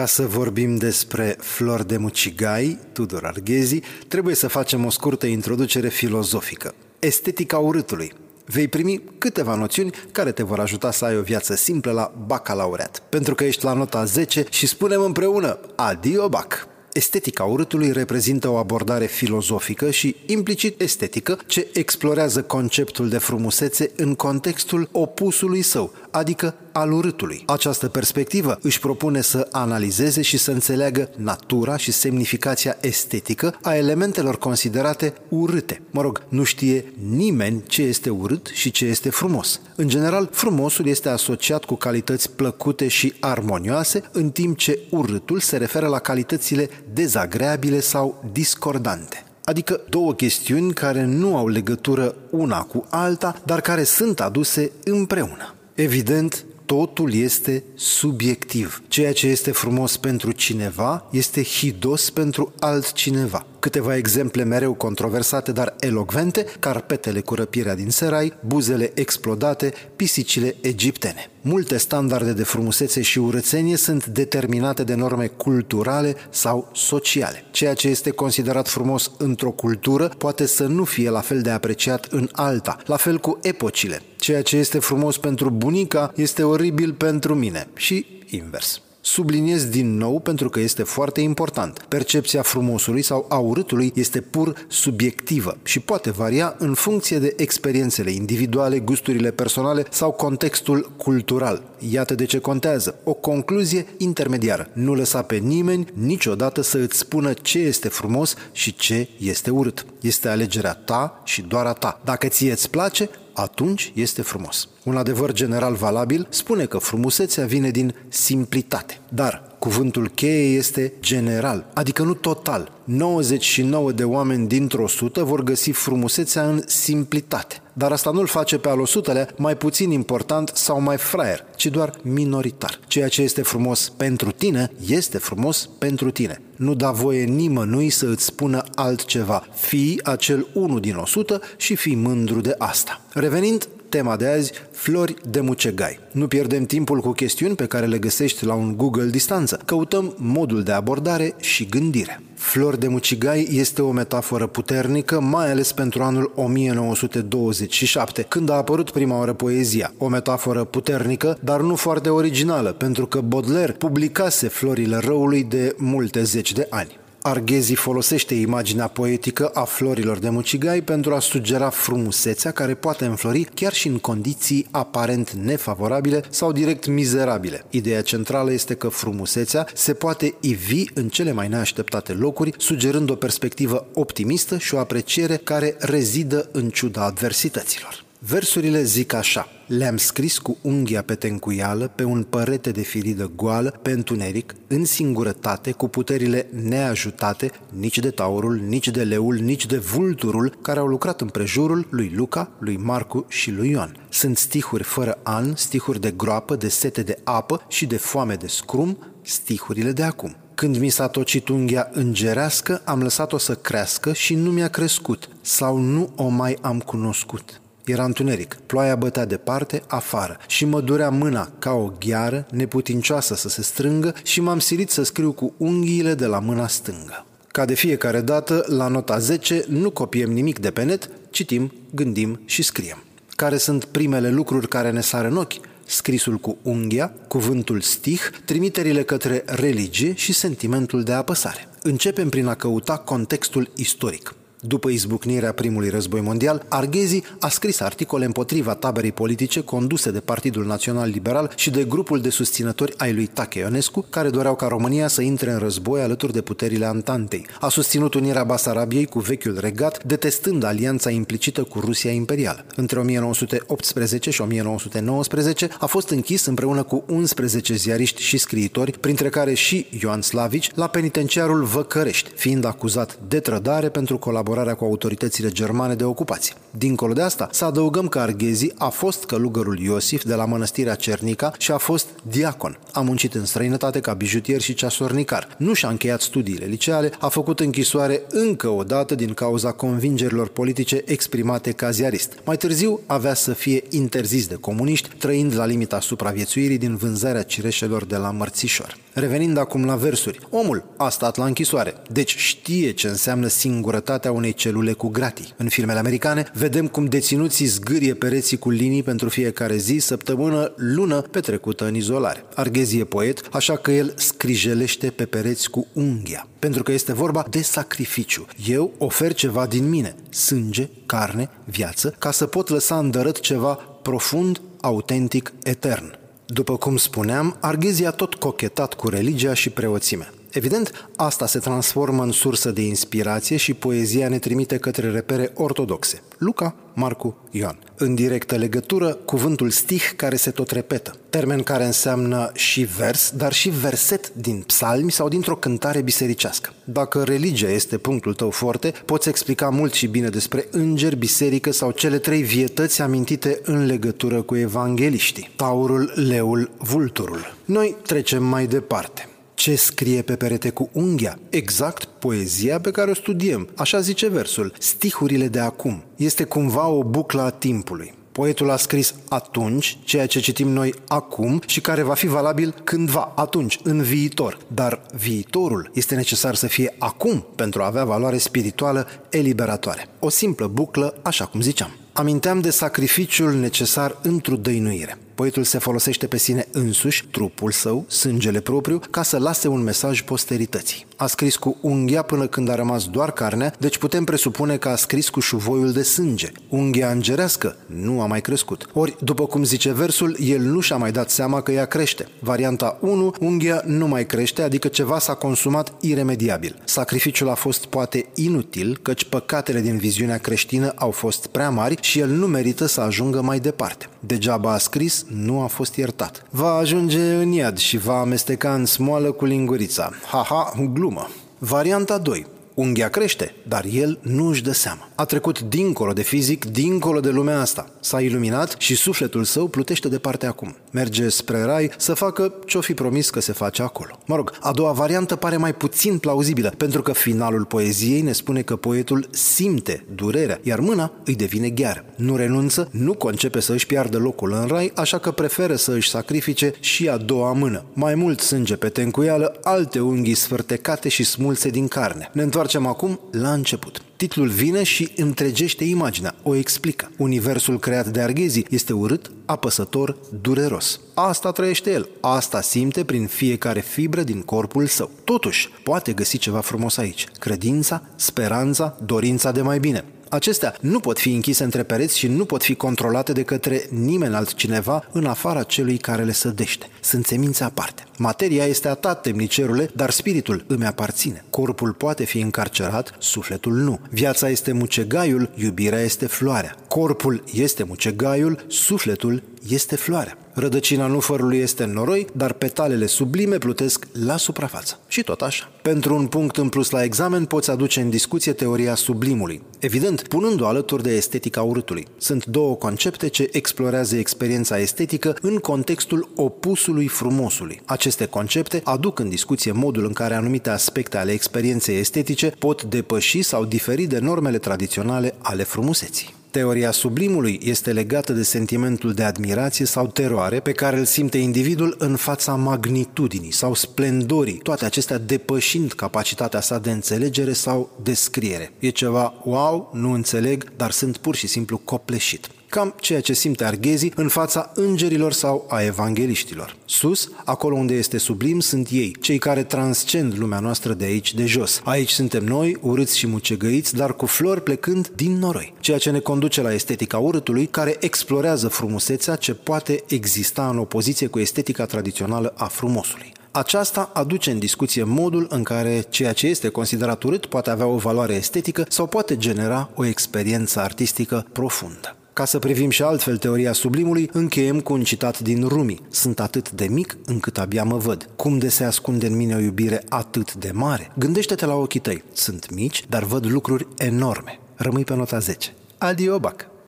Ca să vorbim despre flori de mucigai, Tudor Arghezi, trebuie să facem o scurtă introducere filozofică. Estetica urâtului. Vei primi câteva noțiuni care te vor ajuta să ai o viață simplă la bacalaureat. Pentru că ești la nota 10 și spunem împreună adio bac! Estetica urâtului reprezintă o abordare filozofică și implicit estetică ce explorează conceptul de frumusețe în contextul opusului său, adică al urâtului. Această perspectivă își propune să analizeze și să înțeleagă natura și semnificația estetică a elementelor considerate urâte. Mă rog, nu știe nimeni ce este urât și ce este frumos. În general, frumosul este asociat cu calități plăcute și armonioase, în timp ce urâtul se referă la calitățile dezagreabile sau discordante adică două chestiuni care nu au legătură una cu alta, dar care sunt aduse împreună. Evident, totul este subiectiv. Ceea ce este frumos pentru cineva este hidos pentru altcineva. Câteva exemple mereu controversate, dar elocvente, carpetele cu răpirea din serai, buzele explodate, pisicile egiptene. Multe standarde de frumusețe și urățenie sunt determinate de norme culturale sau sociale. Ceea ce este considerat frumos într-o cultură poate să nu fie la fel de apreciat în alta, la fel cu epocile. Ceea ce este frumos pentru bunica este oribil pentru mine și invers. Subliniez din nou pentru că este foarte important. Percepția frumosului sau a urâtului este pur subiectivă și poate varia în funcție de experiențele individuale, gusturile personale sau contextul cultural. Iată de ce contează. O concluzie intermediară. Nu lăsa pe nimeni niciodată să îți spună ce este frumos și ce este urât. Este alegerea ta și doar a ta. Dacă ție îți place, atunci este frumos. Un adevăr general valabil spune că frumusețea vine din simplitate. Dar cuvântul cheie este general, adică nu total. 99 de oameni dintr-o sută vor găsi frumusețea în simplitate. Dar asta nu-l face pe al 100 mai puțin important sau mai fraier, ci doar minoritar. Ceea ce este frumos pentru tine, este frumos pentru tine. Nu da voie nimănui să îți spună altceva. Fii acel 1 din 100 și fii mândru de asta. Revenind Tema de azi, flori de mucegai. Nu pierdem timpul cu chestiuni pe care le găsești la un Google distanță. Căutăm modul de abordare și gândire. Flori de mucigai este o metaforă puternică, mai ales pentru anul 1927, când a apărut prima oară poezia. O metaforă puternică, dar nu foarte originală, pentru că Baudelaire publicase Florile răului de multe zeci de ani. Arghezi folosește imaginea poetică a florilor de mucigai pentru a sugera frumusețea care poate înflori chiar și în condiții aparent nefavorabile sau direct mizerabile. Ideea centrală este că frumusețea se poate ivi în cele mai neașteptate locuri, sugerând o perspectivă optimistă și o apreciere care rezidă în ciuda adversităților. Versurile zic așa Le-am scris cu unghia pe tencuială, pe un părete de firidă goală, pe întuneric, în singurătate, cu puterile neajutate, nici de taurul, nici de leul, nici de vulturul, care au lucrat în prejurul lui Luca, lui Marcu și lui Ioan. Sunt stihuri fără an, stihuri de groapă, de sete de apă și de foame de scrum, stihurile de acum. Când mi s-a tocit unghia îngerească, am lăsat-o să crească și nu mi-a crescut, sau nu o mai am cunoscut. Era întuneric, ploaia bătea departe, afară, și mă durea mâna ca o gheară neputincioasă să se strângă și m-am silit să scriu cu unghiile de la mâna stângă. Ca de fiecare dată, la nota 10 nu copiem nimic de pe net, citim, gândim și scriem. Care sunt primele lucruri care ne sar în ochi? Scrisul cu unghia, cuvântul stih, trimiterile către religie și sentimentul de apăsare. Începem prin a căuta contextul istoric. După izbucnirea primului război mondial, Arghezi a scris articole împotriva taberei politice conduse de Partidul Național Liberal și de grupul de susținători ai lui Tache Ionescu, care doreau ca România să intre în război alături de puterile Antantei. A susținut unirea Basarabiei cu vechiul regat, detestând alianța implicită cu Rusia imperială. Între 1918 și 1919 a fost închis împreună cu 11 ziariști și scriitori, printre care și Ioan Slavici, la penitenciarul Văcărești, fiind acuzat de trădare pentru colaborare colaborarea cu autoritățile germane de ocupație. Dincolo de asta, să adăugăm că Arghezi a fost călugărul Iosif de la mănăstirea Cernica și a fost diacon. A muncit în străinătate ca bijutier și ceasornicar. Nu și-a încheiat studiile liceale, a făcut închisoare încă o dată din cauza convingerilor politice exprimate ca ziarist. Mai târziu avea să fie interzis de comuniști, trăind la limita supraviețuirii din vânzarea cireșelor de la Mărțișor. Revenind acum la versuri, omul a stat la închisoare, deci știe ce înseamnă singurătatea unei celule cu gratii. În filmele americane vedem cum deținuții zgârie pereții cu linii pentru fiecare zi, săptămână, lună petrecută în izolare. Arghezi e poet, așa că el scrijelește pe pereți cu unghia, pentru că este vorba de sacrificiu. Eu ofer ceva din mine, sânge, carne, viață, ca să pot lăsa îndărât ceva profund, autentic, etern. După cum spuneam, Arghezi a tot cochetat cu religia și preoțimea. Evident, asta se transformă în sursă de inspirație și poezia ne trimite către repere ortodoxe. Luca, Marcu, Ioan. În directă legătură, cuvântul stih care se tot repetă, termen care înseamnă și vers, dar și verset din psalmi sau dintr-o cântare bisericească. Dacă religia este punctul tău forte, poți explica mult și bine despre îngeri, biserică sau cele trei vietăți amintite în legătură cu evangeliștii. Taurul, leul, vulturul. Noi trecem mai departe. Ce scrie pe perete cu unghia? Exact poezia pe care o studiem. Așa zice versul. Stihurile de acum. Este cumva o buclă a timpului. Poetul a scris atunci ceea ce citim noi acum și care va fi valabil cândva, atunci, în viitor. Dar viitorul este necesar să fie acum pentru a avea valoare spirituală eliberatoare. O simplă buclă, așa cum ziceam. Aminteam de sacrificiul necesar într-o dăinuire. Poetul se folosește pe sine însuși, trupul său, sângele propriu, ca să lase un mesaj posterității. A scris cu unghia până când a rămas doar carnea, deci putem presupune că a scris cu șuvoiul de sânge. Unghia îngerească nu a mai crescut. Ori, după cum zice versul, el nu și-a mai dat seama că ea crește. Varianta 1, unghia nu mai crește, adică ceva s-a consumat iremediabil. Sacrificiul a fost poate inutil, căci păcatele din viziunea creștină au fost prea mari și el nu merită să ajungă mai departe. Degeaba a scris, nu a fost iertat. Va ajunge în iad și va amesteca în smoală cu lingurița. Ha-ha, glumă. Varianta 2. Unghia crește, dar el nu își dă seama. A trecut dincolo de fizic, dincolo de lumea asta. S-a iluminat și sufletul său plutește departe acum. Merge spre rai să facă ce-o fi promis că se face acolo. Mă rog, a doua variantă pare mai puțin plauzibilă, pentru că finalul poeziei ne spune că poetul simte durerea, iar mâna îi devine gheară. Nu renunță, nu concepe să își piardă locul în rai, așa că preferă să își sacrifice și a doua mână. Mai mult sânge pe tencuială, alte unghii sfârtecate și smulse din carne. Ne întoarcem acum la început. Titlul vine și întregește imaginea, o explică. Universul creat de Arghezi este urât, apăsător, dureros. Asta trăiește el, asta simte prin fiecare fibră din corpul său. Totuși, poate găsi ceva frumos aici. Credința, speranța, dorința de mai bine. Acestea nu pot fi închise între pereți și nu pot fi controlate de către nimeni altcineva în afara celui care le sădește. Sunt semințe aparte. Materia este a ta, temnicerule, dar spiritul îmi aparține. Corpul poate fi încarcerat, sufletul nu. Viața este mucegaiul, iubirea este floarea. Corpul este mucegaiul, sufletul este floarea. Rădăcina nufărului este în noroi, dar petalele sublime plutesc la suprafață. Și tot așa. Pentru un punct în plus la examen poți aduce în discuție teoria sublimului. Evident, punând-o alături de estetica urâtului. Sunt două concepte ce explorează experiența estetică în contextul opusului frumosului. Aceste concepte aduc în discuție modul în care anumite aspecte ale experienței estetice pot depăși sau diferi de normele tradiționale ale frumuseții. Teoria sublimului este legată de sentimentul de admirație sau teroare pe care îl simte individul în fața magnitudinii sau splendorii, toate acestea depășind capacitatea sa de înțelegere sau descriere. E ceva wow, nu înțeleg, dar sunt pur și simplu copleșit cam ceea ce simte Arghezi în fața îngerilor sau a evangeliștilor. Sus, acolo unde este sublim, sunt ei, cei care transcend lumea noastră de aici, de jos. Aici suntem noi, urâți și mucegăiți, dar cu flori plecând din noroi, ceea ce ne conduce la estetica urâtului, care explorează frumusețea ce poate exista în opoziție cu estetica tradițională a frumosului. Aceasta aduce în discuție modul în care ceea ce este considerat urât poate avea o valoare estetică sau poate genera o experiență artistică profundă. Ca să privim și altfel teoria sublimului, încheiem cu un citat din Rumi. Sunt atât de mic încât abia mă văd. Cum de se ascunde în mine o iubire atât de mare? Gândește-te la ochii tăi. Sunt mici, dar văd lucruri enorme. Rămâi pe nota 10. Adio, bac!